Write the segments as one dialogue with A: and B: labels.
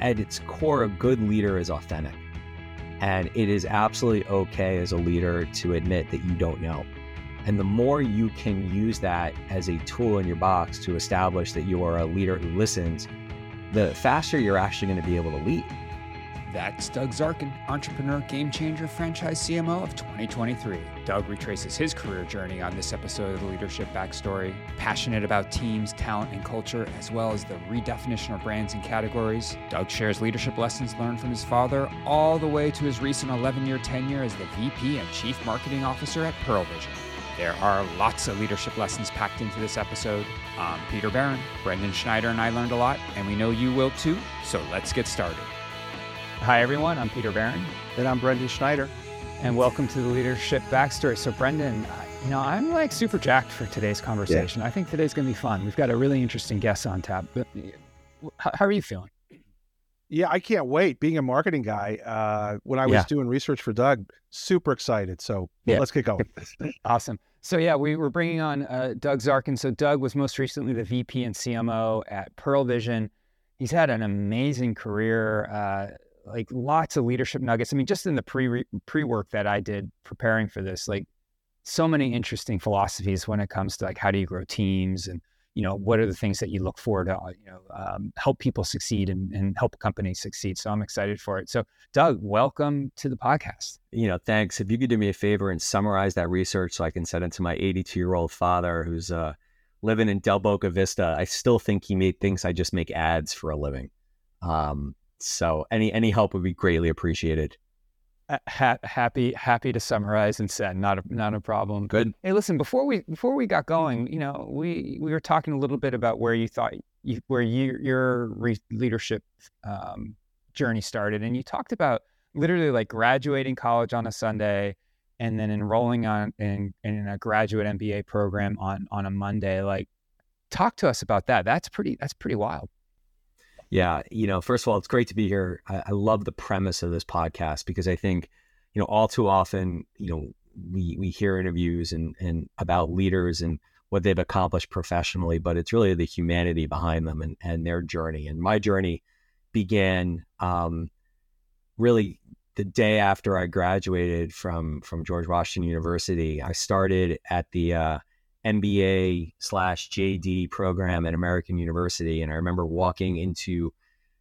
A: at its core, a good leader is authentic. And it is absolutely okay as a leader to admit that you don't know. And the more you can use that as a tool in your box to establish that you are a leader who listens, the faster you're actually going to be able to lead.
B: That's Doug Zarkin, entrepreneur, game changer, franchise CMO of 2023. Doug retraces his career journey on this episode of the Leadership Backstory. Passionate about teams, talent, and culture, as well as the redefinition of brands and categories, Doug shares leadership lessons learned from his father all the way to his recent 11 year tenure as the VP and Chief Marketing Officer at Pearle Vision. There are lots of leadership lessons packed into this episode. I'm Peter Barron. Brendan Schneider and I learned a lot, and we know you will too. So let's get started. Hi, everyone. I'm Peter Barron.
C: And I'm Brendan Schneider.
B: And welcome to the Leadership Backstory. So, Brendan, you know, I'm like super jacked for today's conversation. Yeah. I think today's going to be fun. We've got a really interesting guest on tap. But how, how are you feeling?
C: Yeah, I can't wait. Being a marketing guy, uh, when I was yeah. doing research for Doug, super excited. So yeah. let's get going.
B: awesome. So yeah, we were bringing on uh, Doug Zarkin. So Doug was most recently the VP and CMO at Pearle Vision. He's had an amazing career. Uh, like lots of leadership nuggets. I mean, just in the pre pre work that I did preparing for this, like so many interesting philosophies when it comes to like how do you grow teams and you know what are the things that you look for to you know um, help people succeed and, and help companies succeed. So I'm excited for it. So Doug, welcome to the podcast.
A: You know, thanks. If you could do me a favor and summarize that research so I can send it to my 82 year old father who's uh, living in Del Boca Vista. I still think he made thinks I just make ads for a living. Um, so any any help would be greatly appreciated.
B: Ha- happy happy to summarize and send. Not a not a problem.
A: Good.
B: Hey, listen before we before we got going, you know, we we were talking a little bit about where you thought you, where you, your re- leadership um, journey started, and you talked about literally like graduating college on a Sunday and then enrolling on in, in a graduate MBA program on on a Monday. Like, talk to us about that. That's pretty. That's pretty wild.
A: Yeah, you know, first of all, it's great to be here. I, I, love the premise of this podcast because I think, you know, all too often, you know, we we hear interviews and and about leaders and what they've accomplished professionally, but it's really the humanity behind them and and their journey. And my journey began um, really the day after I graduated from from George Washington University. I started at the uh, MBA slash JD program at American University. And I remember walking into,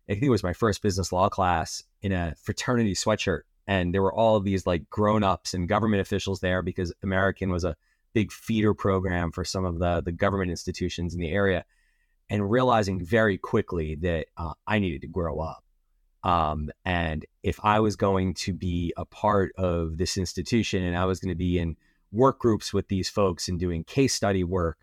A: I think it was my first business law class in a fraternity sweatshirt. And there were all of these like grown ups and government officials there because American was a big feeder program for some of the, the government institutions in the area. And realizing very quickly that uh, I needed to grow up. Um, and if I was going to be a part of this institution and I was going to be in work groups with these folks and doing case study work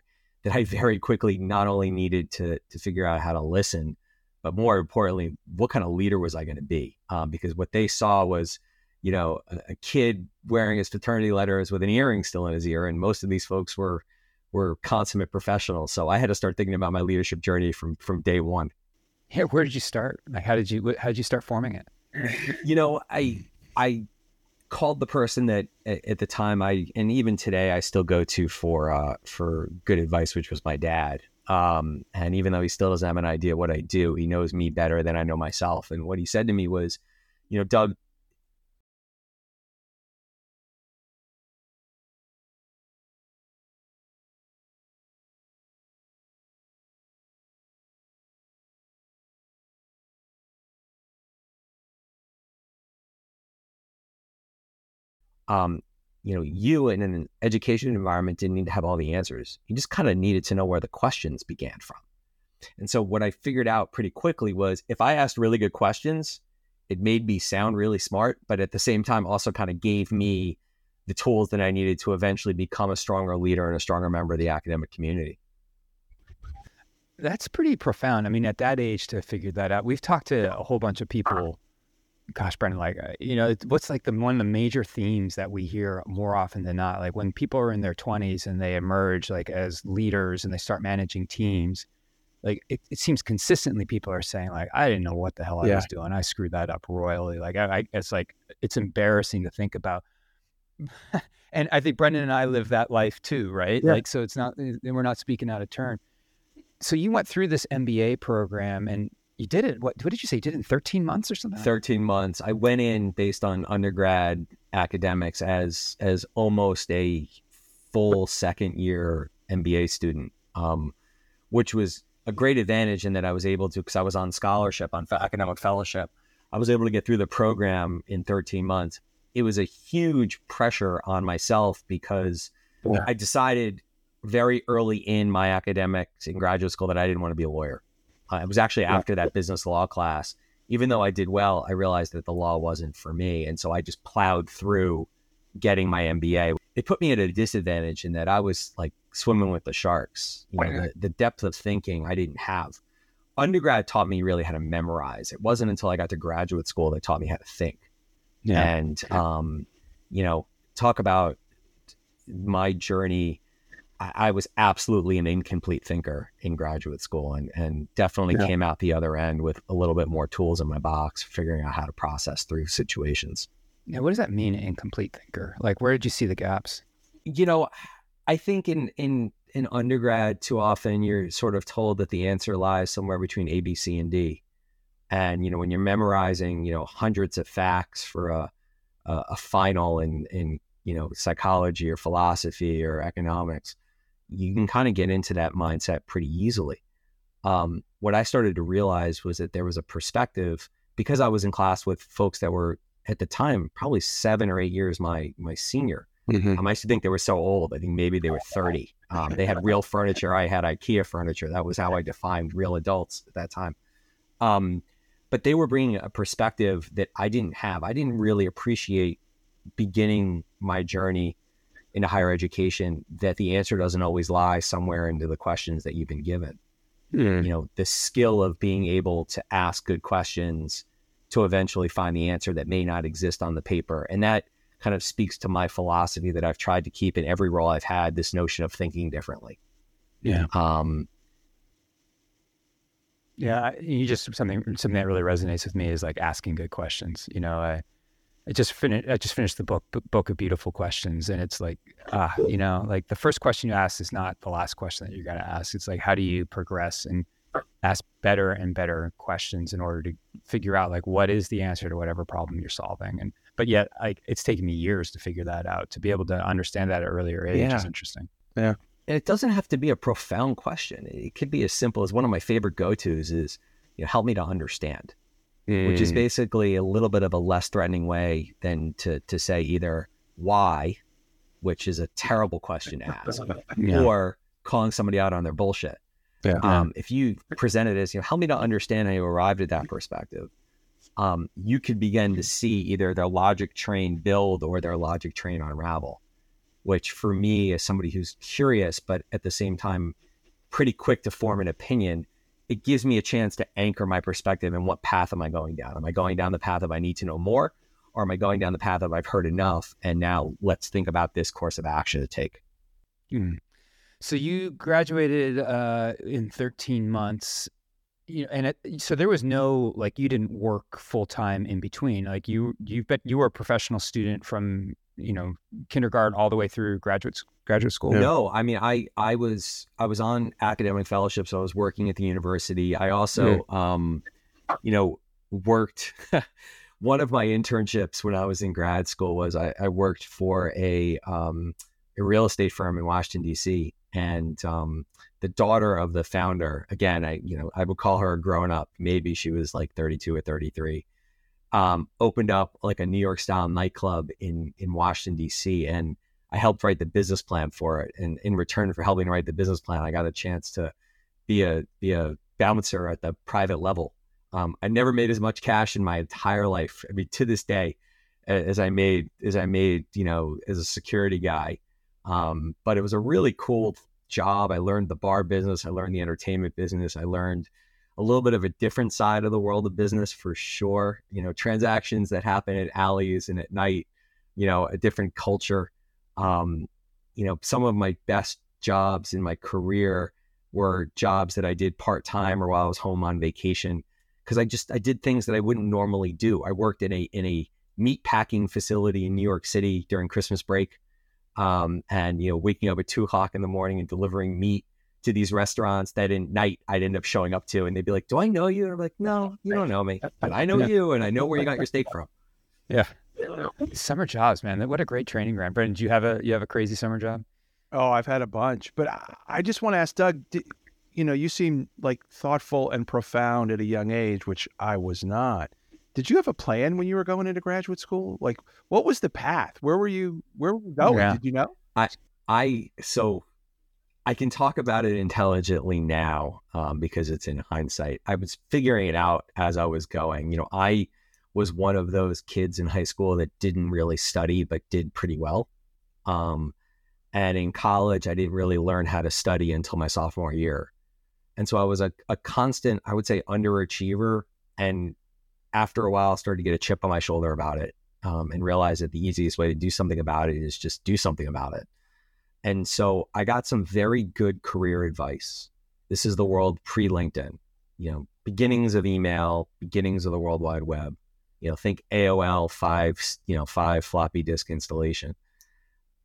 A: that I very quickly not only needed to to figure out how to listen, but more importantly, what kind of leader was I going to be? Um, because what they saw was, you know, a, a, kid wearing his fraternity letters with an earring still in his ear, and most of these folks were were consummate professionals. So I had to start thinking about my leadership journey from from day one.
B: Yeah, where did you start? Like, how did you how did you start forming it?
A: you know, I I called the person that at the time I and even today I still go to for uh, for good advice, which was my dad. Um, and even though he still doesn't have an idea what I do, he knows me better than I know myself. And what he said to me was, you know, Doug, um, you know, you in an education environment didn't need to have all the answers. You just kind of needed to know where the questions began from. And so what I figured out pretty quickly was if I asked really good questions, it made me sound really smart, but at the same time also kind of gave me the tools that I needed to eventually become a stronger leader and a stronger member of the academic community.
B: That's pretty profound. I mean, at that age to figure that out, we've talked to a whole bunch of people gosh, Brendan, like, uh, you know, what's like the one of the major themes that we hear more often than not? Like when people are in their 20s and they emerge like as leaders and they start managing teams, like it, it seems consistently people are saying like, I didn't know what the hell I yeah. was doing. I screwed that up royally. Like, I, I, it's like, it's embarrassing to think about. and I think Brendan and I live that life too, right? Yeah. Like, so it's not, we're not speaking out of turn. So you went through this MBA program and you did it. What, what did you say? You did it in 13 months or something?
A: 13 months. I went in based on undergrad academics as as almost a full second year MBA student, um, which was a great advantage in that I was able to, because I was on scholarship, on academic fellowship, I was able to get through the program in 13 months. It was a huge pressure on myself because yeah. I decided very early in my academics in graduate school that I didn't want to be a lawyer. Uh, it was actually after that business law class. Even though I did well, I realized that the law wasn't for me. And so I just plowed through getting my MBA. It put me at a disadvantage in that I was like swimming with the sharks. You know, the, the depth of thinking I didn't have. Undergrad taught me really how to memorize. It wasn't until I got to graduate school that taught me how to think. Yeah. And, um, you know, talk about my journey I, I, was absolutely an incomplete thinker in graduate school and, and definitely yeah. came out the other end with a little bit more tools in my box, figuring out how to process through situations.
B: Yeah, what does that mean, incomplete thinker? Like, where did you see the gaps?
A: You know, I think in in in undergrad, too often you're sort of told that the answer lies somewhere between A, B, C, and D. And you know, when you're memorizing, you know, hundreds of facts for a a, a final in in you know psychology or philosophy or economics, you can kind of get into that mindset pretty easily. Um, what I started to realize was that there was a perspective because I was in class with folks that were at the time probably seven or eight years my my senior. Mm-hmm. Um, I used to think they were so old. I think maybe they were thirty. Um, they had real furniture. I had IKEA furniture. That was how I defined real adults at that time. Um, but they were bringing a perspective that I didn't have. I didn't really appreciate beginning my journey into higher education that the answer doesn't always lie somewhere into the questions that you've been given. Mm. You know, the skill of being able to ask good questions to eventually find the answer that may not exist on the paper. And that kind of speaks to my philosophy that I've tried to keep in every role I've had this notion of thinking differently.
B: Yeah. Um, yeah, you just something something that really resonates with me is like asking good questions. You know, I I just finished. I just finished the book, Book of Beautiful Questions, and it's like, ah, you know, like the first question you ask is not the last question that you're going to ask. It's like, how do you progress and ask better and better questions in order to figure out like what is the answer to whatever problem you're solving? And but yet, like, it's taken me years to figure that out. To be able to understand that at earlier age yeah. is interesting.
C: Yeah,
A: and it doesn't have to be a profound question. It could be as simple as one of my favorite go tos is, you know, help me to understand mm. which is mm. basically a little bit of a less threatening way than to to say either why, which is a terrible question to ask, yeah. or calling somebody out on their bullshit. Yeah. Um, if you present it as, you know, help me to understand how you arrived at that perspective, um, you could begin to see either their logic train build or their logic train unravel, which for me, as somebody who's curious, but at the same time, pretty quick to form an opinion, it gives me a chance to anchor my perspective and what path am I going down? Am I going down the path of I need to know more? Or am I going down the path of I've heard enough and now let's think about this course of action to take?
B: Mm. So you graduated uh, in 13 months, you know, and it, so there was no like you didn't work full time in between. Like you, you've been you were a professional student from you know kindergarten all the way through graduate graduate school?
A: No, I mean, I I was I was on academic fellowships. so I was working at the university. I also, mm. um, you know, worked. one of my internships when I was in grad school was I, I worked for a um, a real estate firm in Washington D.C. and um, the daughter of the founder. Again, I you know I would call her a grown up. Maybe she was like thirty two or thirty three. Um, opened up like a New York style nightclub in in Washington D.C. and I helped write the business plan for it. And in return for helping write the business plan, I got a chance to be a be a bouncer at the private level. Um, I never made as much cash in my entire life. I mean, to this day, as I made as I made, you know, as a security guy. Um, but it was a really cool job. I learned the bar business. I learned the entertainment business. I learned a little bit of a different side of the world of business for sure. You know, transactions that happen at alleys and at night. You know, a different culture. Um, you know, some of my best jobs in my career were jobs that I did part time or while I was home on vacation because I just I did things that I wouldn't normally do. I worked in a in a meat packing facility in New York City during Christmas break, um, and you know, waking up at two o'clock in the morning and delivering meat to these restaurants that in night I'd end up showing up to, and they'd be like, "Do I know you?" And I'm like, "No, you don't know me, but I know yeah. you, and I know where you got your steak from."
B: Yeah, summer jobs, man. What a great training ground. Brendan, do you have a you have a crazy summer job?
C: Oh, I've had a bunch, but I, I just want to ask Doug. Did, you know, you seem like thoughtful and profound at a young age, which I was not. Did you have a plan when you were going into graduate school? Like, what was the path? Where were you? Where were you going? Yeah. Did you know?
A: I, I, so I can talk about it intelligently now um, because it's in hindsight. I was figuring it out as I was going. You know, I was one of those kids in high school that didn't really study but did pretty well. Um, and in college, I didn't really learn how to study until my sophomore year. And so I was a, a constant, I would say, underachiever and after a while, started to get a chip on my shoulder about it um, and realized that the easiest way to do something about it is just do something about it. And so I got some very good career advice. This is the world pre LinkedIn, you know, beginnings of email, beginnings of the World Wide Web. You know, think AOL five, you know, five floppy disk installation.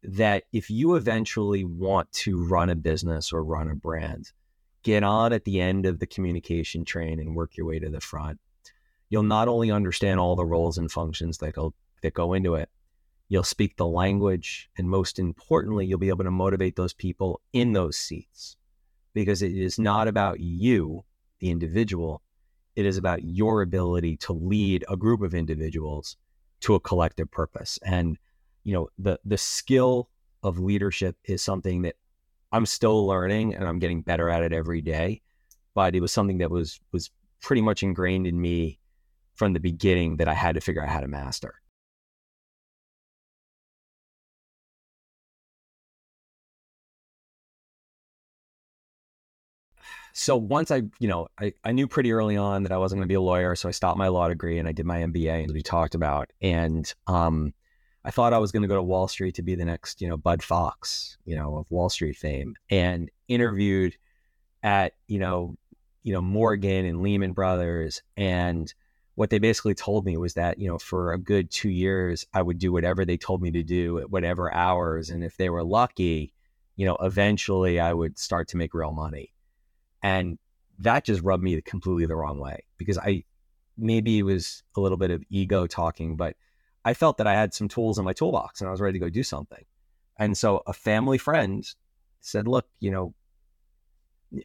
A: That if you eventually want to run a business or run a brand, get on at the end of the communication train and work your way to the front you'll not only understand all the roles and functions that go that go into it, you'll speak the language, and most importantly, you'll be able to motivate those people in those seats because it is not about you, the individual. It is about your ability to lead a group of individuals to a collective purpose. And you know, the the skill of leadership is something that I'm still learning and I'm getting better at it every day. But it was something that was was pretty much ingrained in me from the beginning that I had to figure out how to master. So once I, you know, I, I knew pretty early on that I wasn't going to be a lawyer. So I stopped my law degree and I did my MBA as we talked about. And um, I thought I was going to go to Wall Street to be the next, you know, Bud Fox, you know, of Wall Street fame and interviewed at, you know, you know, Morgan and Lehman Brothers and what they basically told me was that you know for a good two years i would do whatever they told me to do at whatever hours and if they were lucky you know eventually i would start to make real money and that just rubbed me completely the wrong way because i maybe it was a little bit of ego talking but i felt that i had some tools in my toolbox and i was ready to go do something and so a family friend said look you know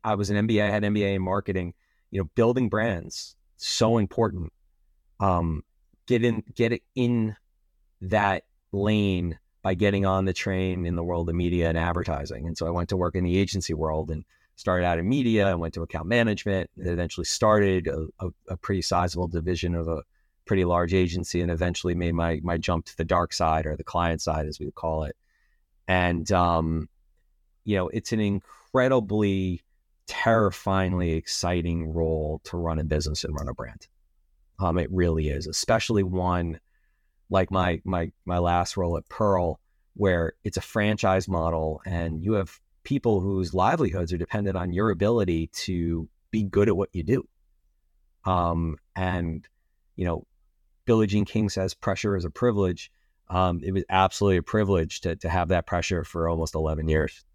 A: i was an mba i had mba in marketing you know building brands so important um, get in, get it in that lane by getting on the train in the world of media and advertising. And so I went to work in the agency world and started out in media and went to account management and eventually started a, a, a, pretty sizable division of a pretty large agency and eventually made my, my jump to the dark side or the client side, as we would call it. And, um, you know, it's an incredibly terrifyingly exciting role to run a business and run a brand. Um, it really is, especially one like my my my last role at Pearle, where it's a franchise model and you have people whose livelihoods are dependent on your ability to be good at what you do. Um, and you know, Billie Jean King says pressure is a privilege. Um, it was absolutely a privilege to to have that pressure for almost eleven years.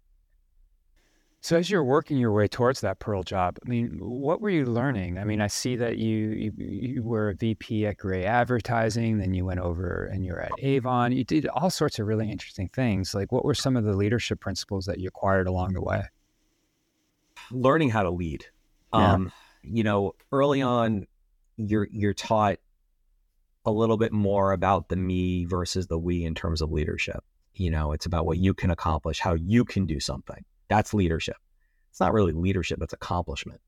B: So as you're working your way towards that Pearle job, I mean, what were you learning? I mean, I see that you you, you were a VP at Grey Advertising, then you went over and you're at Avon. You did all sorts of really interesting things. Like, what were some of the leadership principles that you acquired along the way?
A: Learning how to lead. Yeah. Um, you know, early on, you're you're taught a little bit more about the me versus the we in terms of leadership. You know, it's about what you can accomplish, how you can do something that's leadership. It's not really leadership, it's accomplishment.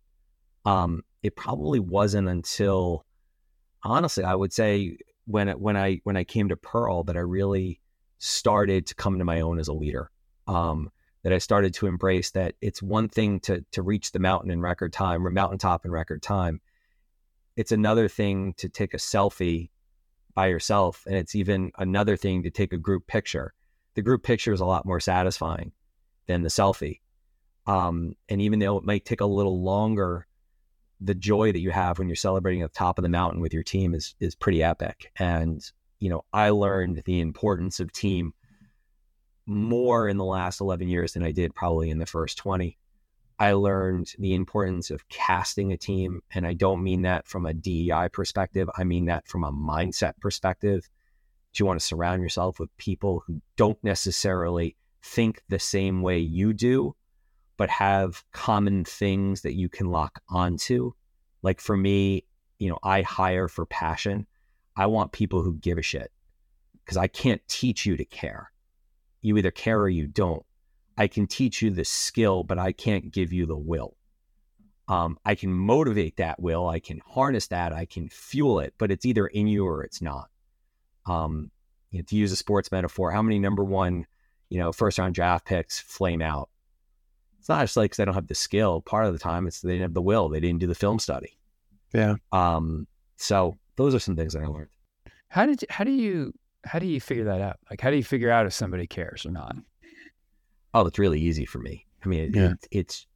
A: Um, it probably wasn't until honestly, I would say when when I when I came to Pearle that I really started to come to my own as a leader. Um, that I started to embrace that it's one thing to to reach the mountain in record time or mountaintop in record time. It's another thing to take a selfie by yourself, and it's even another thing to take a group picture. The group picture is a lot more satisfying than the selfie. Um, and even though it might take a little longer, the joy that you have when you're celebrating at the top of the mountain with your team is is pretty epic. And you know, I learned the importance of team more in the last 11 years than I did probably in the first 20. I learned the importance of casting a team. And I don't mean that from a DEI perspective, I mean that from a mindset perspective. Do you want to surround yourself with people who don't necessarily think the same way you do, but have common things that you can lock onto. Like for me, you know, I hire for passion. I want people who give a shit because I can't teach you to care. You either care or you don't. I can teach you the skill, but I can't give you the will. Um, I can motivate that will. I can harness that. I can fuel it, but it's either in you or it's not. Um, you know, to use a sports metaphor, how many number one, you know, first round draft picks flame out? It's not just like because they don't have the skill. Part of the time, it's they didn't have the will. They didn't do the film study.
C: Yeah.
A: Um. So those are some things that I learned.
B: How did you, how do you how do you figure that out? Like, how do you figure out if somebody cares or not?
A: Oh, it's really easy for me. I mean, it,
C: Yeah.
A: it, it's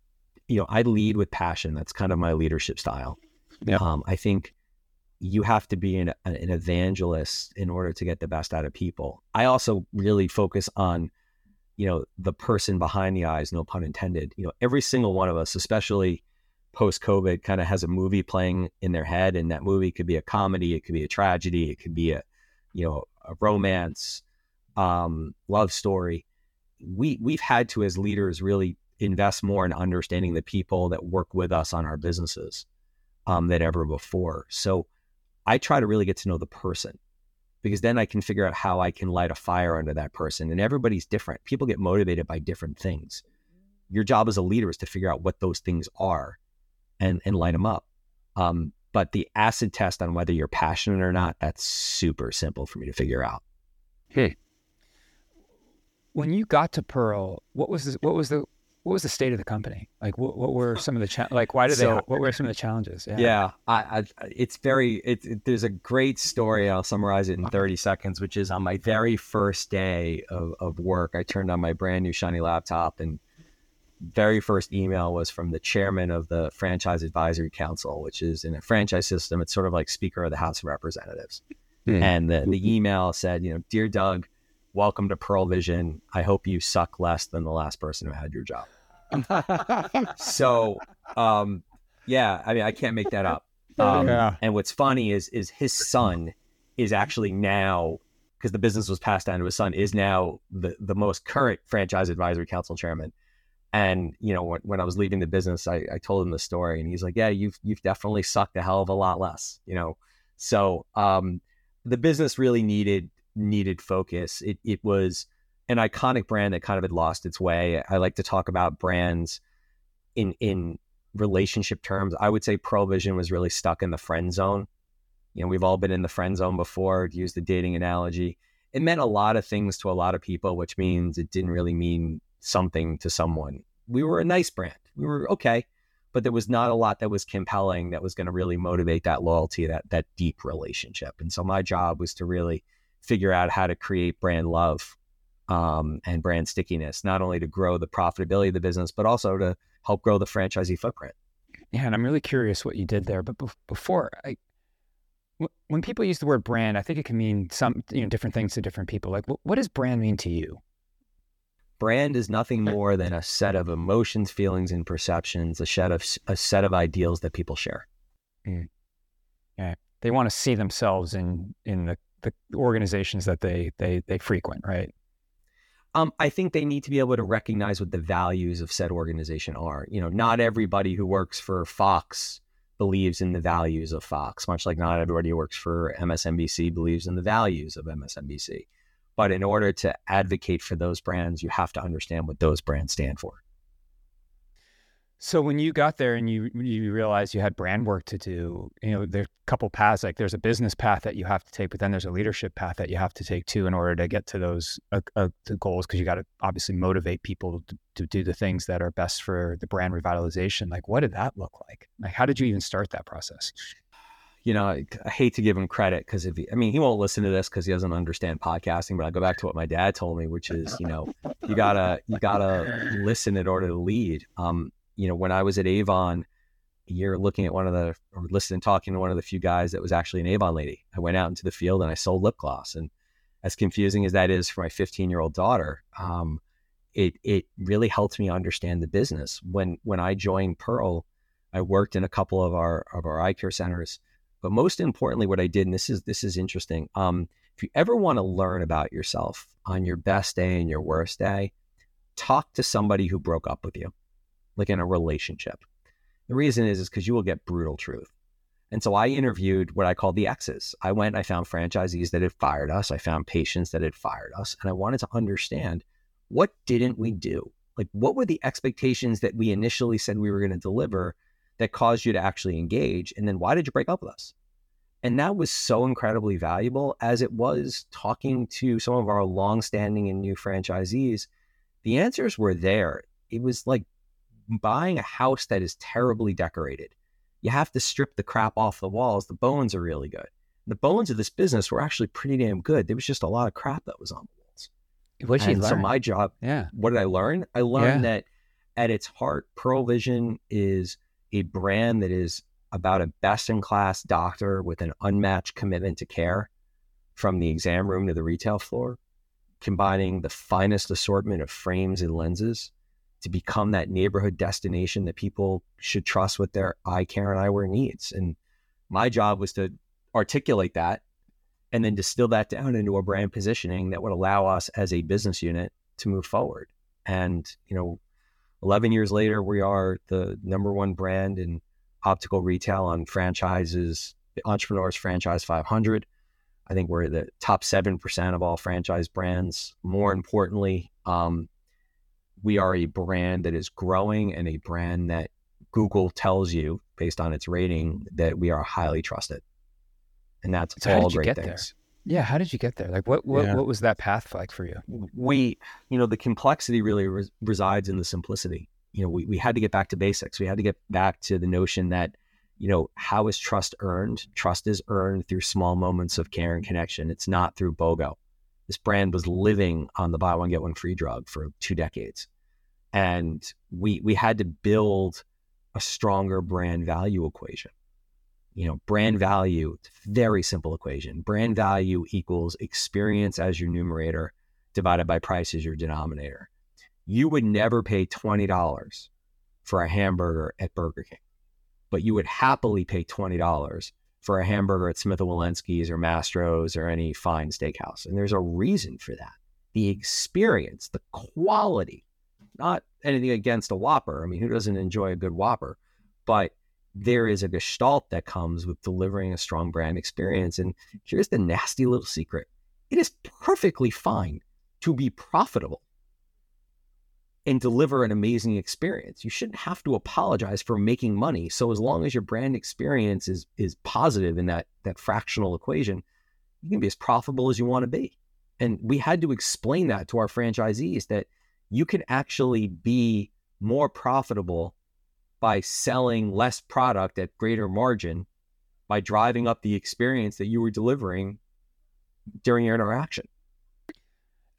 A: you know, I lead with passion. That's kind of my leadership style.
C: Yeah.
A: Um, I think you have to be an, an evangelist in order to get the best out of people. I also really focus on, you know, the person behind the eyes, no pun intended. You know, every single one of us, especially post COVID, kind of has a movie playing in their head, and that movie could be a comedy, it could be a tragedy, it could be a, you know, a romance, um, love story. We we've had to as leaders really invest more in understanding the people that work with us on our businesses um, than ever before. So I try to really get to know the person because then I can figure out how I can light a fire under that person. And everybody's different. People get motivated by different things. Your job as a leader is to figure out what those things are and, and light them up. Um, but the acid test on whether you're passionate or not, that's super simple for me to figure out. Hey.
B: When you got to Pearle, what was the, what was the what was the state of the company? Like, what, what were some of the cha- like? Why did
A: So-
B: they? What were some of the challenges?
A: Yeah, I, I, it's very. It, it, there's a great story. I'll summarize it in 30 seconds, which is on my very first day of, of work, I turned on my brand new shiny laptop, and very first email was from the chairman of the Franchise Advisory Council, which is in a franchise system. It's sort of like Speaker of the House of Representatives,
C: Hmm.
A: and the the email said, you know, dear Doug, welcome to Pearle Vision. I hope you suck less than the last person who had your job. So, um, yeah, I mean, I can't make that up. Um,
B: Yeah.
A: And what's funny is is his son is actually now because the business was passed down to his son is now the the most current franchise advisory council chairman. And you know, when, when I was leaving the business, I, I told him the story, and he's like, "Yeah, you've you've definitely sucked a hell of a lot less." You know, so um, the business really needed needed focus. It it was an iconic brand that kind of had lost its way. I like to talk about brands in in relationship terms. I would say Pearle Vision was really stuck in the friend zone. You know, we've all been in the friend zone before, use the dating analogy. It meant a lot of things to a lot of people, which means it didn't really mean something to someone. We were a nice brand. We were okay, but there was not a lot that was compelling that was going to really motivate that loyalty, that that deep relationship. And so my job was to really figure out how to create brand love um, and brand stickiness, not only to grow the profitability of the business, but also to help grow the franchisee footprint.
B: Yeah, and I'm really curious what you did there. But bef- before, I, when people use the word brand, I think it can mean some, you know, different things to different people. Like, wh- what does brand mean to you?
A: Brand is nothing more than a set of emotions, feelings, and perceptions, a set of a set of ideals that people share.
B: Yeah, They want to see themselves in in the, the organizations that they they they frequent, right?
A: Um, I think they need to be able to recognize what the values of said organization are. You know, not everybody who works for Fox believes in the values of Fox, much like not everybody who works for MSNBC believes in the values of MSNBC. But in order to advocate for those brands, you have to understand what those brands stand for.
B: So when you got there and you you realized you had brand work to do, you know, there's a couple paths. Like there's a business path that you have to take, but then there's a leadership path that you have to take too in order to get to those uh, uh, goals. Because you got to obviously motivate people to, to do the things that are best for the brand revitalization. Like, what did that look like? Like, how did you even start that process?
A: you know, I, I hate to give him credit because if he, I mean, he won't listen to this because he doesn't understand podcasting. But I go back to what my dad told me, which is, you know, you gotta you gotta listen in order to lead. Um, you know, when I was at Avon, you're looking at one of the or listening, talking to one of the few guys that was actually an Avon lady. I went out into the field and I sold lip gloss, and as confusing as that is for my 15 year old daughter, um, it it really helped me understand the business. When when I joined Pearle, I worked in a couple of our of our eye care centers. But most importantly, what I did, and this is this is interesting. Um, if you ever want to learn about yourself on your best day and your worst day, talk to somebody who broke up with you, like in a relationship. The reason is is because you will get brutal truth. And so I interviewed what I call the exes. I went, I found franchisees that had fired us. I found patients that had fired us. And I wanted to understand what didn't we do? Like, what were the expectations that we initially said we were going to deliver that caused you to actually engage? And then why did you break up with us? And that was so incredibly valuable as it was talking to some of our longstanding and new franchisees. The answers were there. It was like buying a house that is terribly decorated you have to strip the crap off the walls. The bones are really good. The bones of this business were actually pretty damn good. There was just a lot of crap that was on the walls.
B: What you learn?
A: So my job,
B: yeah.
A: What did I learn? I learned
B: Yeah.
A: that at its heart, Pearle Vision is a brand that is about a best in class doctor with an unmatched commitment to care from the exam room to the retail floor, combining the finest assortment of frames and lenses to become that neighborhood destination that people should trust with their eye care and eyewear needs. And my job was to articulate that and then distill that down into a brand positioning that would allow us as a business unit to move forward. And, you know, 11 years later, we are the number one brand in optical retail on franchises, the Entrepreneurs Franchise 500. I think we're the top 7% of all franchise brands. More importantly, um, we are a brand that is growing and a brand that Google tells you, based on its rating, that we are highly trusted. And that's
B: So how
A: all
B: did you
A: great
B: get there?
A: things.
B: Yeah. How did you get there? Like, what what,
C: Yeah.
B: what was that path like for you?
A: we you know the complexity really res- resides in the simplicity you know we, we had to get back to basics we had to get back to the notion that you know how is trust earned trust is earned through small moments of care and connection it's not through bogo this brand was living on the buy one get one free drug for two decades. And we we had to build a stronger brand value equation. You know brand value it's a very simple equation. Brand value equals experience as your numerator divided by price as your denominator. You would never pay $20 for a hamburger at Burger King, but you would happily pay $20 for a hamburger at Smith & Wollensky's or Mastro's or any fine steakhouse. And there's a reason for that. The experience, the quality, not anything against a Whopper. I mean, who doesn't enjoy a good Whopper? But there is a gestalt that comes with delivering a strong brand experience. And here's the nasty little secret it is perfectly fine to be profitable and deliver an amazing experience. You shouldn't have to apologize for making money. So as long as your brand experience is is positive in that that fractional equation, you can be as profitable as you want to be. And we had to explain that to our franchisees that you can actually be more profitable by selling less product at greater margin by driving up the experience that you were delivering during your interaction.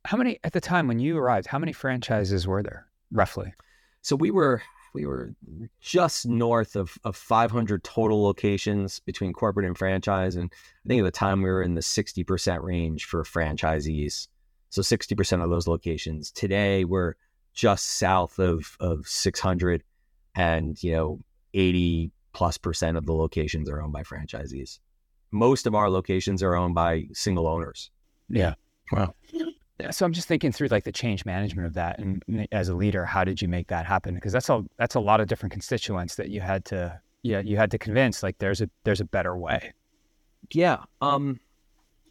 B: How many at the time when you arrived? How many franchises were there roughly?
A: So we were we were just north of, of 500 total locations between corporate and franchise, and I think at the time we were in the 60% range for franchisees. So 60% of those locations. Today we're just south of of 600, and you know 80 plus percent of the locations are owned by franchisees. Most of our locations are owned by single owners.
B: Yeah.
C: Wow.
B: So I'm just thinking through like the change management of that, and as a leader, how did you make that happen? Because that's a that's a lot of different constituents that you had to yeah you had to convince like there's a there's a better way.
A: Yeah. Um,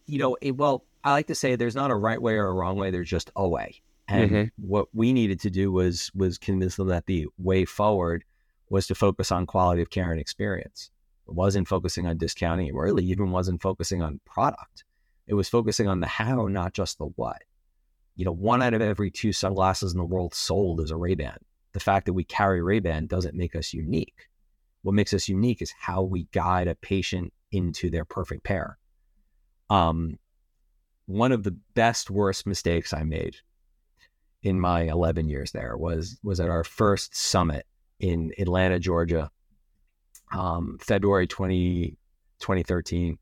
A: you know, it, well, I like to say there's not a right way or a wrong way. There's just a way. And
B: Mhm.
A: what we needed to do was was convince them that the way forward was to focus on quality of care and experience. It wasn't focusing on discounting. It really even wasn't focusing on product. It was focusing on the how, not just the what. You know, one out of every two sunglasses in the world sold is a Ray-Ban. The fact that we carry Ray-Ban doesn't make us unique. What makes us unique is how we guide a patient into their perfect pair. Um, one of the best worst mistakes I made in my 11 years there was was at our first summit in Atlanta, Georgia, um, February 20, 2013.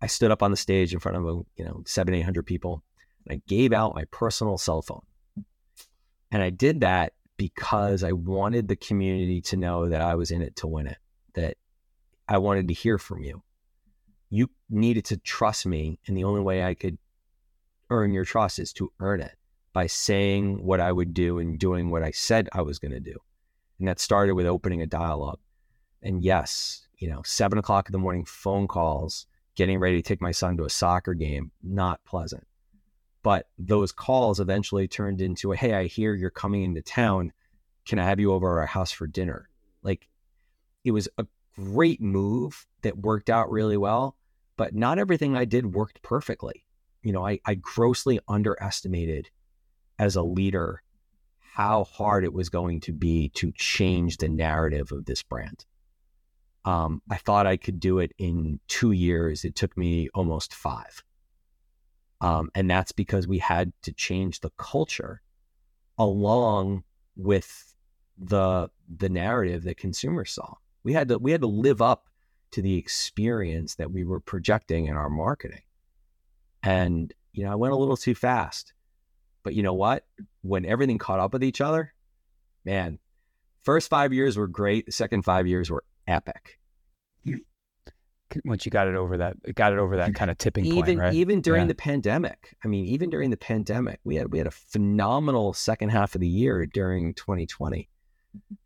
A: I stood up on the stage in front of a, you know seven eight hundred people, and I gave out my personal cell phone. And I did that because I wanted the community to know that I was in it to win it, that I wanted to hear from you. You needed to trust me. And the only way I could earn your trust is to earn it by saying what I would do and doing what I said I was going to do. And that started with opening a dialogue. And yes, you know, seven o'clock in the morning phone calls, getting ready to take my son to a soccer game, not pleasant. But those calls eventually turned into a, hey, I hear you're coming into town. Can I have you over our house for dinner? Like it was a great move that worked out really well, but not everything I did worked perfectly. You know, I, I grossly underestimated as a leader how hard it was going to be to change the narrative of this brand. Um, I thought I could do it in two years. It took me almost five. Um, and that's because we had to change the culture along with the the narrative that consumers saw. We had to we had to live up to the experience that we were projecting in our marketing. And you know, I went a little too fast. But you know what? When everything caught up with each other, man, first 5 years were great, the second 5 years were epic
B: once you got it over that got it over that kind of tipping
A: even,
B: point, right?
A: Even during yeah. the pandemic. I mean, even during the pandemic, we had we had a phenomenal second half of the year during 2020.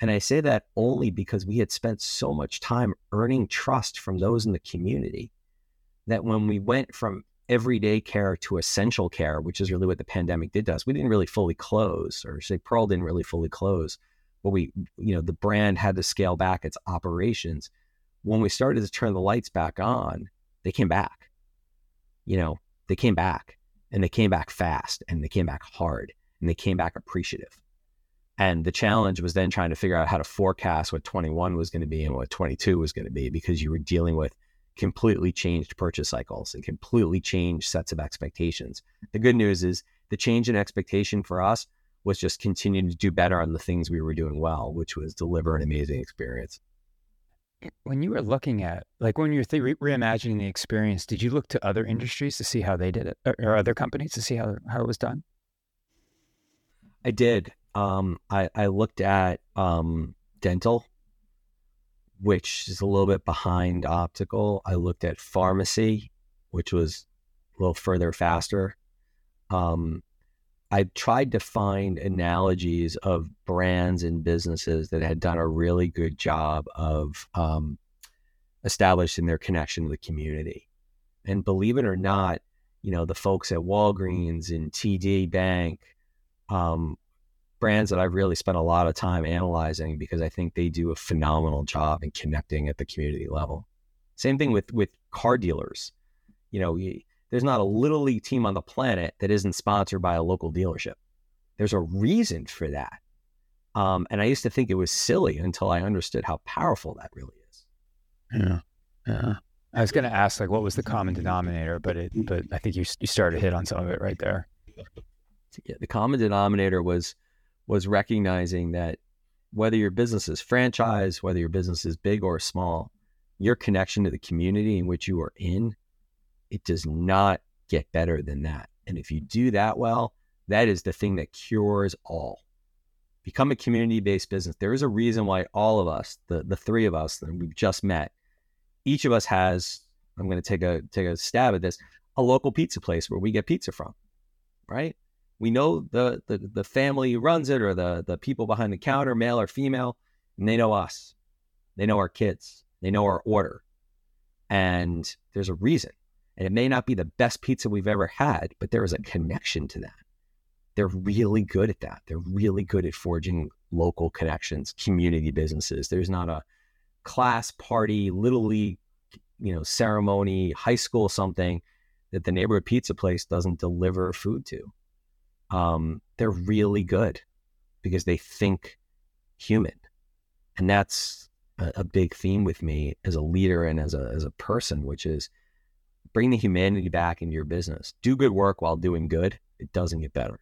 A: And I say that only because we had spent so much time earning trust from those in the community that when we went from everyday care to essential care, which is really what the pandemic did to us, we didn't really fully close, or say Pearle didn't really fully close. But we, you know, the brand had to scale back its operations when we started to turn the lights back on, they came back. You know, they came back and they came back fast and they came back hard and they came back appreciative. And the challenge was then trying to figure out how to forecast what 21 was going to be and what 22 was going to be because you were dealing with completely changed purchase cycles and completely changed sets of expectations. The good news is the change in expectation for us was just continuing to do better on the things we were doing well, which was deliver an amazing experience
B: when you were looking at like when you're th- re- reimagining the experience did you look to other industries to see how they did it or, or other companies to see how, how it was done?
A: I did. Um, I, I looked at um, dental which is a little bit behind optical. I looked at pharmacy which was a little further faster. Um, I tried to find analogies of brands and businesses that had done a really good job of um, establishing their connection to the community. And believe it or not, you know, the folks at Walgreens and TD Bank, um, brands that I've really spent a lot of time analyzing because I think they do a phenomenal job in connecting at the community level. Same thing with with car dealers. You know, there's not a little league team on the planet that isn't sponsored by a local dealership. There's a reason for that. Um, and I used to think it was silly until I understood how powerful that really is.
B: Yeah. Yeah. I was going to ask like what was the common denominator, but it, but I think you you started to hit on some of it right there.
A: Yeah, the common denominator was was recognizing that whether your business is franchise, whether your business is big or small, your connection to the community in which you are in it does not get better than that. And if you do that well, that is the thing that cures all. Become a community based business. There is a reason why all of us, the, the three of us that we've just met, each of us has, I'm going to take a, take a stab at this, a local pizza place where we get pizza from, right? We know the, the, the family runs it or the, the people behind the counter, male or female, and they know us. They know our kids. They know our order. And there's a reason. And it may not be the best pizza we've ever had, but there is a connection to that. They're really good at that. They're really good at forging local connections, community businesses. There's not a class party, little league, you know, ceremony, high school something that the neighborhood pizza place doesn't deliver food to. Um, they're really good because they think human. And that's a, a, big theme with me as a leader and as a, as a person, which is bring the humanity back into your business. Do good work while doing good. It doesn't get better.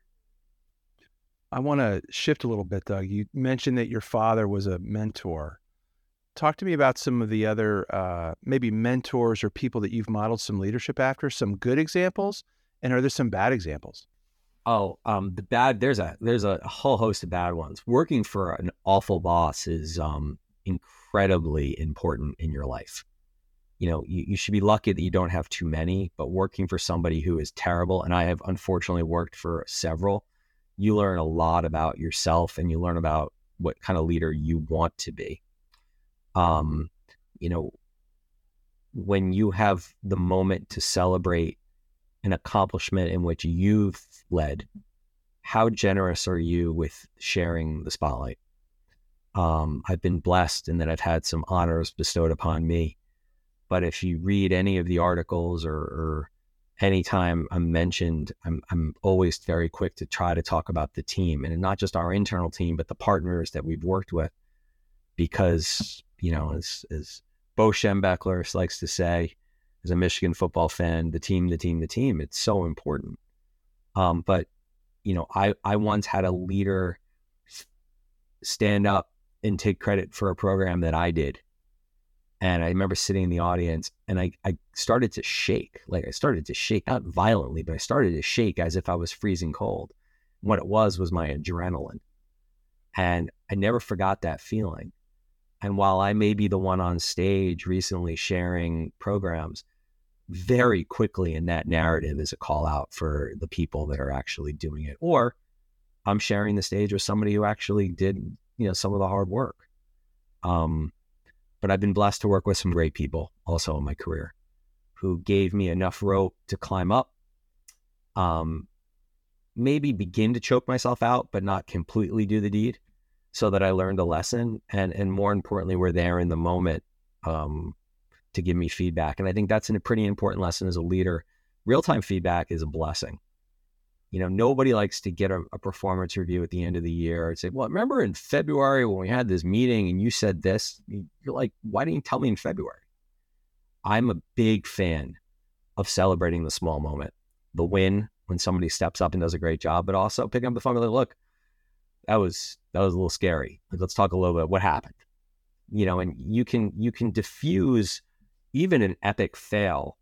C: I want to shift a little bit, Doug. You mentioned that your father was a mentor. Talk to me about some of the other uh, maybe mentors or people that you've modeled some leadership after, some good examples, and are there some bad examples?
A: Oh, um, the bad there's a there's a whole host of bad ones. Working for an awful boss is um incredibly important in your life. You know, you, you should be lucky that you don't have too many, but working for somebody who is terrible, and I have unfortunately worked for several, you learn a lot about yourself and you learn about what kind of leader you want to be. Um, you know, when you have the moment to celebrate an accomplishment in which you've led, how generous are you with sharing the spotlight? Um, I've been blessed in that I've had some honors bestowed upon me. But if you read any of the articles or, or anytime I'm mentioned, I'm, I'm always very quick to try to talk about the team and not just our internal team, but the partners that we've worked with. Because, you know, as, as Bo Schembechler likes to say, as a Michigan football fan, the team, the team, the team, it's so important. Um, but, you know, I, I once had a leader stand up and take credit for a program that I did and I remember sitting in the audience and I, I started to shake. Like I started to shake, not violently, but I started to shake as if I was freezing cold. What it was was my adrenaline. And I never forgot that feeling. And while I may be the one on stage recently sharing programs, very quickly in that narrative is a call out for the people that are actually doing it. Or I'm sharing the stage with somebody who actually did, you know, some of the hard work. Um, but I've been blessed to work with some great people also in my career who gave me enough rope to climb up. Um, maybe begin to choke myself out, but not completely do the deed so that I learned a lesson. And, and more importantly, we're there in the moment um, to give me feedback. And I think that's a pretty important lesson as a leader. Real time feedback is a blessing. You know, nobody likes to get a, a, performance review at the end of the year and say, well, remember in February when we had this meeting and you said this? You're like, why didn't you tell me in February? I'm a big fan of celebrating the small moment, the win when somebody steps up and does a great job, but also picking up the phone and like, look, that was that was a little scary. Like, let's talk a little bit what happened. You know, and you can you can diffuse even an epic fail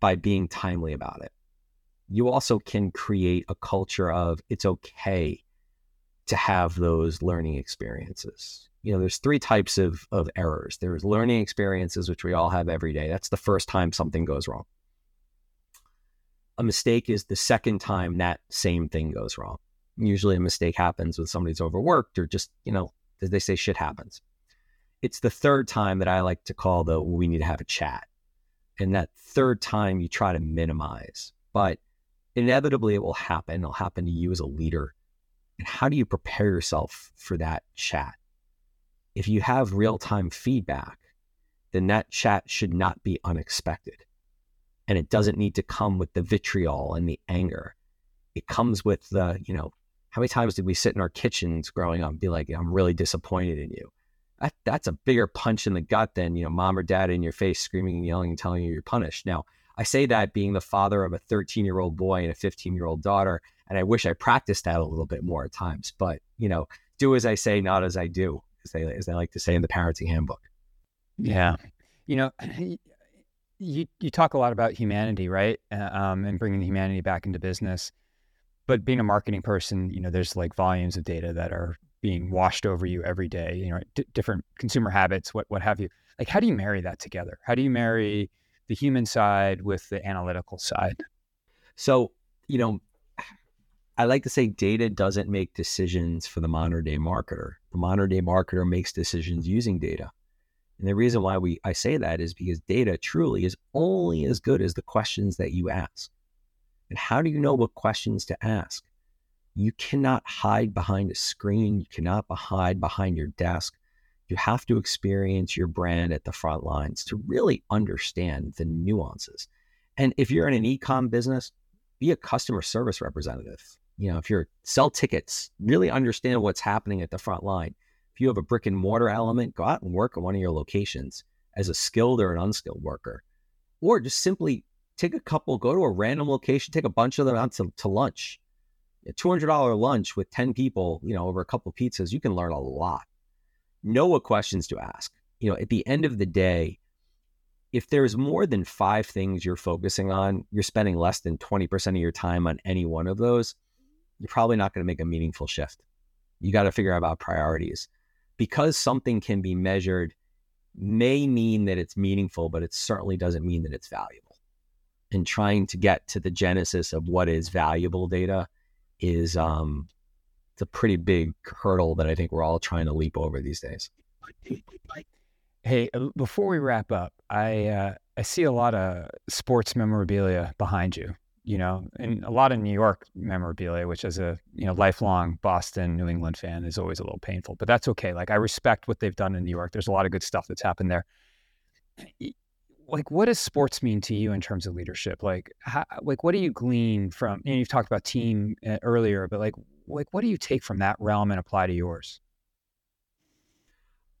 A: by being timely about it you also can create a culture of it's okay to have those learning experiences. You know, there's three types of, of errors. There's learning experiences, which we all have every day. That's the first time something goes wrong. A mistake is the second time that same thing goes wrong. Usually a mistake happens when somebody's overworked or just, you know, as they say, shit happens. It's the third time that I like to call the we need to have a chat. And that third time you try to minimize. But inevitably it will happen. It'll happen to you as a leader. And how do you prepare yourself for that chat? If you have real time feedback, then that chat should not be unexpected. And it doesn't need to come with the vitriol and the anger. It comes with the, you know, how many times did we sit in our kitchens growing up and be like, I'm really disappointed in you? That, that's a bigger punch in the gut than, you know, mom or dad in your face screaming and yelling and telling you you're punished. Now, I say that being the father of a 13 year old boy and a 15 year old daughter. And I wish I practiced that a little bit more at times. But, you know, do as I say, not as I do, as they, as they like to say in the parenting handbook.
B: Yeah. You know, you, you talk a lot about humanity, right? Uh, um, and bringing humanity back into business. But being a marketing person, you know, there's like volumes of data that are being washed over you every day, you know, d- different consumer habits, what, what have you. Like, how do you marry that together? How do you marry the human side with the analytical side?
A: So, you know, I like to say data doesn't make decisions for the modern day marketer. The modern day marketer makes decisions using data. And the reason why we I say that is because data truly is only as good as the questions that you ask. And how do you know what questions to ask? You cannot hide behind a screen. You cannot hide behind your desk. You have to experience your brand at the front lines to really understand the nuances. And if you're in an e-com business, be a customer service representative. You know, if you're sell tickets, really understand what's happening at the front line. If you have a brick and mortar element, go out and work at one of your locations as a skilled or an unskilled worker. Or just simply take a couple, go to a random location, take a bunch of them out to, to lunch. A $200 lunch with 10 people, you know, over a couple pizzas, you can learn a lot know what questions to ask. You know, at the end of the day, if there's more than five things you're focusing on, you're spending less than 20% of your time on any one of those. you're probably not going to make a meaningful shift. You got to figure out about priorities. Because something can be measured may mean that it's meaningful, but it certainly doesn't mean that it's valuable. And trying to get to the genesis of what is valuable data is um, it's a pretty big hurdle that I think we're all trying to leap over these days.
B: Hey, uh, before we wrap up, I uh, I see a lot of sports memorabilia behind you you know, and a lot of New York memorabilia, which as a you know lifelong Boston, New England fan is always a little painful, but that's okay. Like I respect what they've done in New York. There's a lot of good stuff that's happened there. Like, what does sports mean to you in terms of leadership? Like, how, like what do you glean from? Know, you've talked about team uh, earlier, but like, like what do you take from that realm and apply to yours?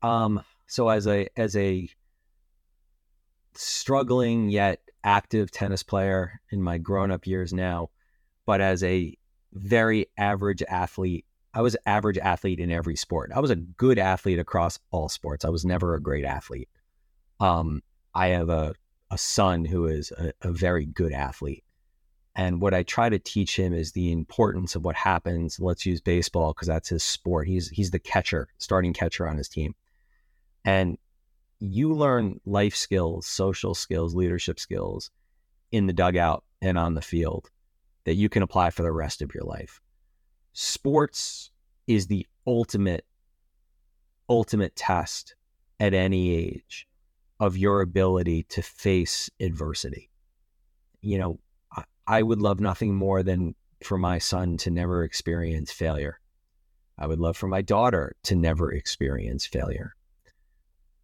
A: Um. So as a as a struggling yet active tennis player in my grown up years now, but as a very average athlete, I was average athlete in every sport. I was a good athlete across all sports. I was never a great athlete. Um, I have a, a son who is a, a very good athlete. And what I try to teach him is the importance of what happens. Let's use baseball because that's his sport. He's he's the catcher, starting catcher on his team. And you learn life skills, social skills, leadership skills in the dugout and on the field that you can apply for the rest of your life. Sports is the ultimate, ultimate test at any age of your ability to face adversity. You know, I would love nothing more than for my son to never experience failure. I would love for my daughter to never experience failure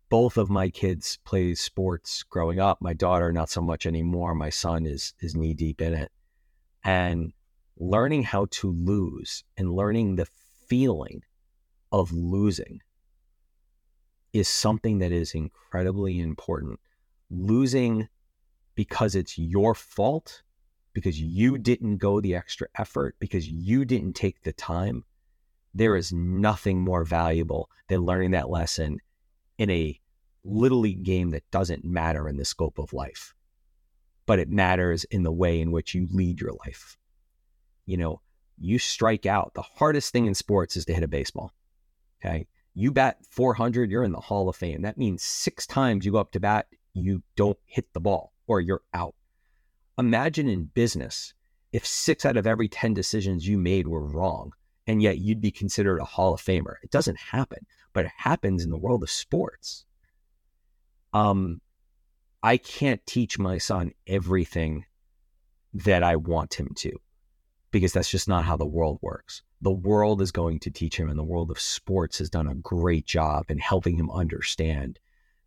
A: both of my kids played sports growing up. My daughter, not so much anymore. My son is is knee deep in it. And learning how to lose and learning the feeling of losing is something that is incredibly important. Losing because it's your fault, because you didn't go the extra effort, because you didn't take the time. There is nothing more valuable than learning that lesson in a little league game that doesn't matter in the scope of life, but it matters in the way in which you lead your life. You know, you strike out. The hardest thing in sports is to hit a baseball. Okay. You bat 400, you're in the Hall of Fame. That means six times you go up to bat, you don't hit the ball or you're out. Imagine in business if six out of every 10 decisions you made were wrong and yet you'd be considered a Hall of Famer. It doesn't happen, but it happens in the world of sports. Um, I can't teach my son everything that I want him to because that's just not how the world works. The world is going to teach him, and the world of sports has done a great job in helping him understand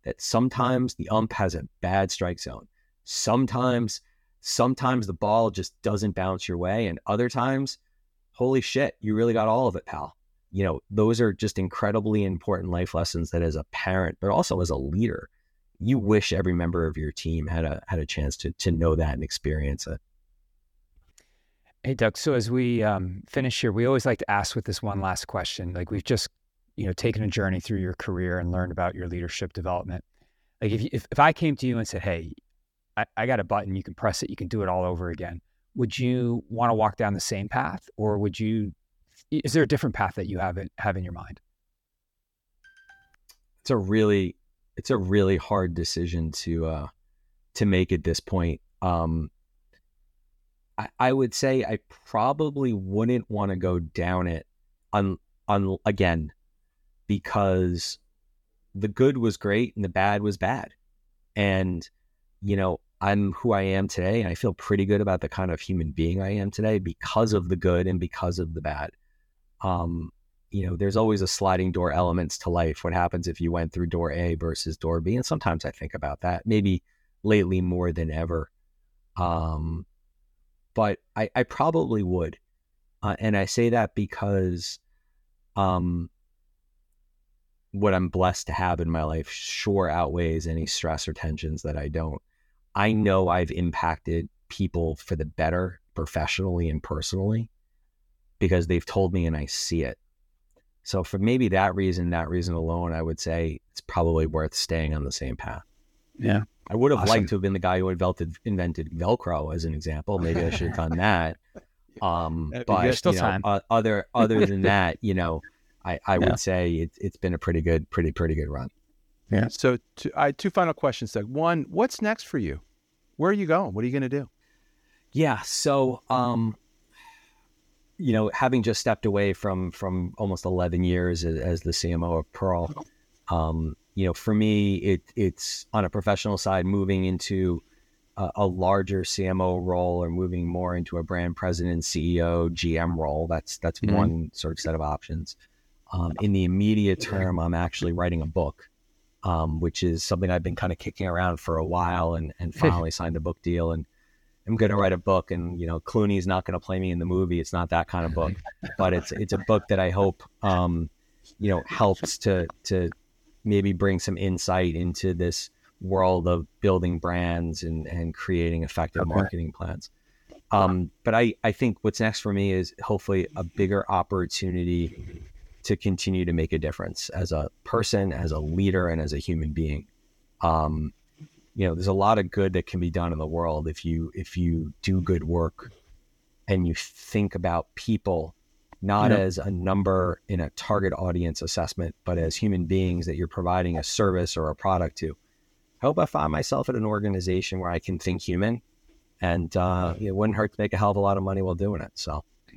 A: that sometimes the ump has a bad strike zone. Sometimes, sometimes the ball just doesn't bounce your way, and other times, holy shit, you really got all of it, pal you know, those are just incredibly important life lessons that as a parent, but also as a leader, you wish every member of your team had a had a chance to to know that and experience it.
B: Hey Doug, so as we um, finish here, we always like to ask with this one last question. Like we've just, you know, taken a journey through your career and learned about your leadership development. Like if if, if I came to you and said, "Hey, I, I got a button, you can press it, you can do it all over again," would you want to walk down the same path, or would you is there a different path that you have in, have in your mind?
A: It's a really it's a really hard decision to uh, to make at this point. Um, I, I would say I probably wouldn't want to go down it on on again because the good was great and the bad was bad, and you know I'm who I am today, and I feel pretty good about the kind of human being I am today because of the good and because of the bad um, you know, there's always a sliding door elements to life. What happens if you went through door A versus door B? And sometimes I think about that, maybe lately more than ever. Um, but I, I probably would. Uh, and I say that because um, what I'm blessed to have in my life sure outweighs any stress or tensions that I don't. I know I've impacted people for the better professionally and personally because they've told me and I see it. So for maybe that reason, that reason alone, I would say it's probably worth staying on the same path.
B: Yeah.
A: I would have awesome. liked to have been the guy who invented invented Velcro as an example. Maybe I should have done that. Um,
C: Uh,
A: but
C: there's
B: still
A: you know,
B: time.
A: o- other other than that, you know, I, I
B: Yeah.
A: would say it's it's been a pretty good, pretty pretty good run.
B: Yeah.
C: So, two, I two final questions, Doug. One, what's next for you? Where are you going? What are you going to do?
A: Yeah. So, um, you know, having just stepped away from from almost eleven years as, as the CMO of Pearle, um, you know, for me, it it's on a professional side, moving into a, a larger CMO role or moving more into a brand president, CEO, GM role. That's that's
B: Mhm.
A: one sort of set of options. Um, in the immediate term, I'm actually writing a book, um, which is something I've been kind of kicking around for a while, and and finally signed a book deal. And I'm going to write a book, and you know, Clooney's not going to play me in the movie. It's not that kind of book, but it's it's a book that I hope, um, you know, helps to to maybe bring some insight into this world of building brands and and creating effective
B: Okay.
A: marketing plans. Um, but I I think what's next for me is hopefully a bigger opportunity to continue to make a difference as a person, as a leader, and as a human being. Um, you know, there's a lot of good that can be done in the world if you if you do good work and you think about people not
B: Yeah.
A: as a number in a target audience assessment, but as human beings that you're providing a service or a product to. I hope I find myself at an organization where I can think human, and uh, it wouldn't hurt to make a hell of a lot of money while doing it. So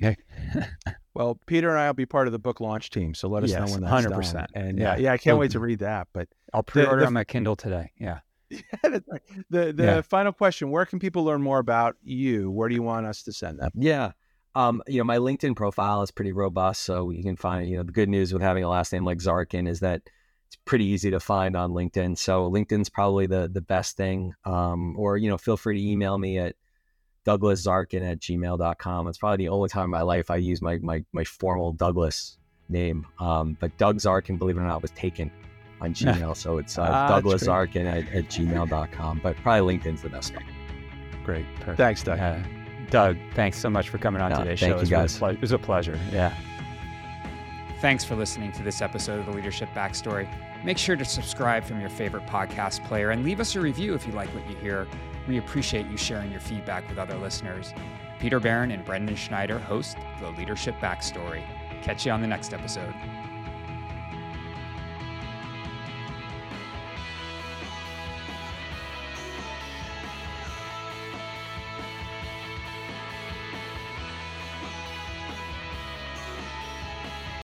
C: Well, Peter and I will be part of the book launch team, so let us know when that's
B: 100%.
C: done. And
B: Yeah.
C: yeah, yeah, I can't wait to read that. But
B: I'll pre-order
C: the-
B: on my Kindle today. Yeah.
C: that's right. the the
B: Yeah.
C: final question: Where can people learn more about you? Where do you want us to send them?
A: Yeah. Um, you know, my LinkedIn profile is pretty robust. So you can find, you know, the good news with having a last name like Zarkin is that it's pretty easy to find on LinkedIn. So LinkedIn's probably the the best thing. Um, or, you know, feel free to email me at douglaszarkin at gmail.com. It's probably the only time in my life I use my my, my formal Douglas name. Um, but Doug Zarkin, believe it or not, was taken on Gmail. So it's uh,
C: Ah,
A: Douglas
C: that's
A: Zarkin at, at gmail.com. But probably LinkedIn's the best one.
C: Great.
B: Perfect.
C: Thanks, Doug.
B: Uh, Doug, thanks so much for coming on
A: No,
B: today's
A: thank
B: show.
A: you,
B: It was, really
A: guys.
B: ple- it was a pleasure. Yeah. Thanks for listening to this episode of the Leadership Backstory. Make sure to subscribe from your favorite podcast player and leave us a review if you like what you hear. We appreciate you sharing your feedback with other listeners. Peter Barron and Brendan Schneider host the Leadership Backstory. Catch you on the next episode.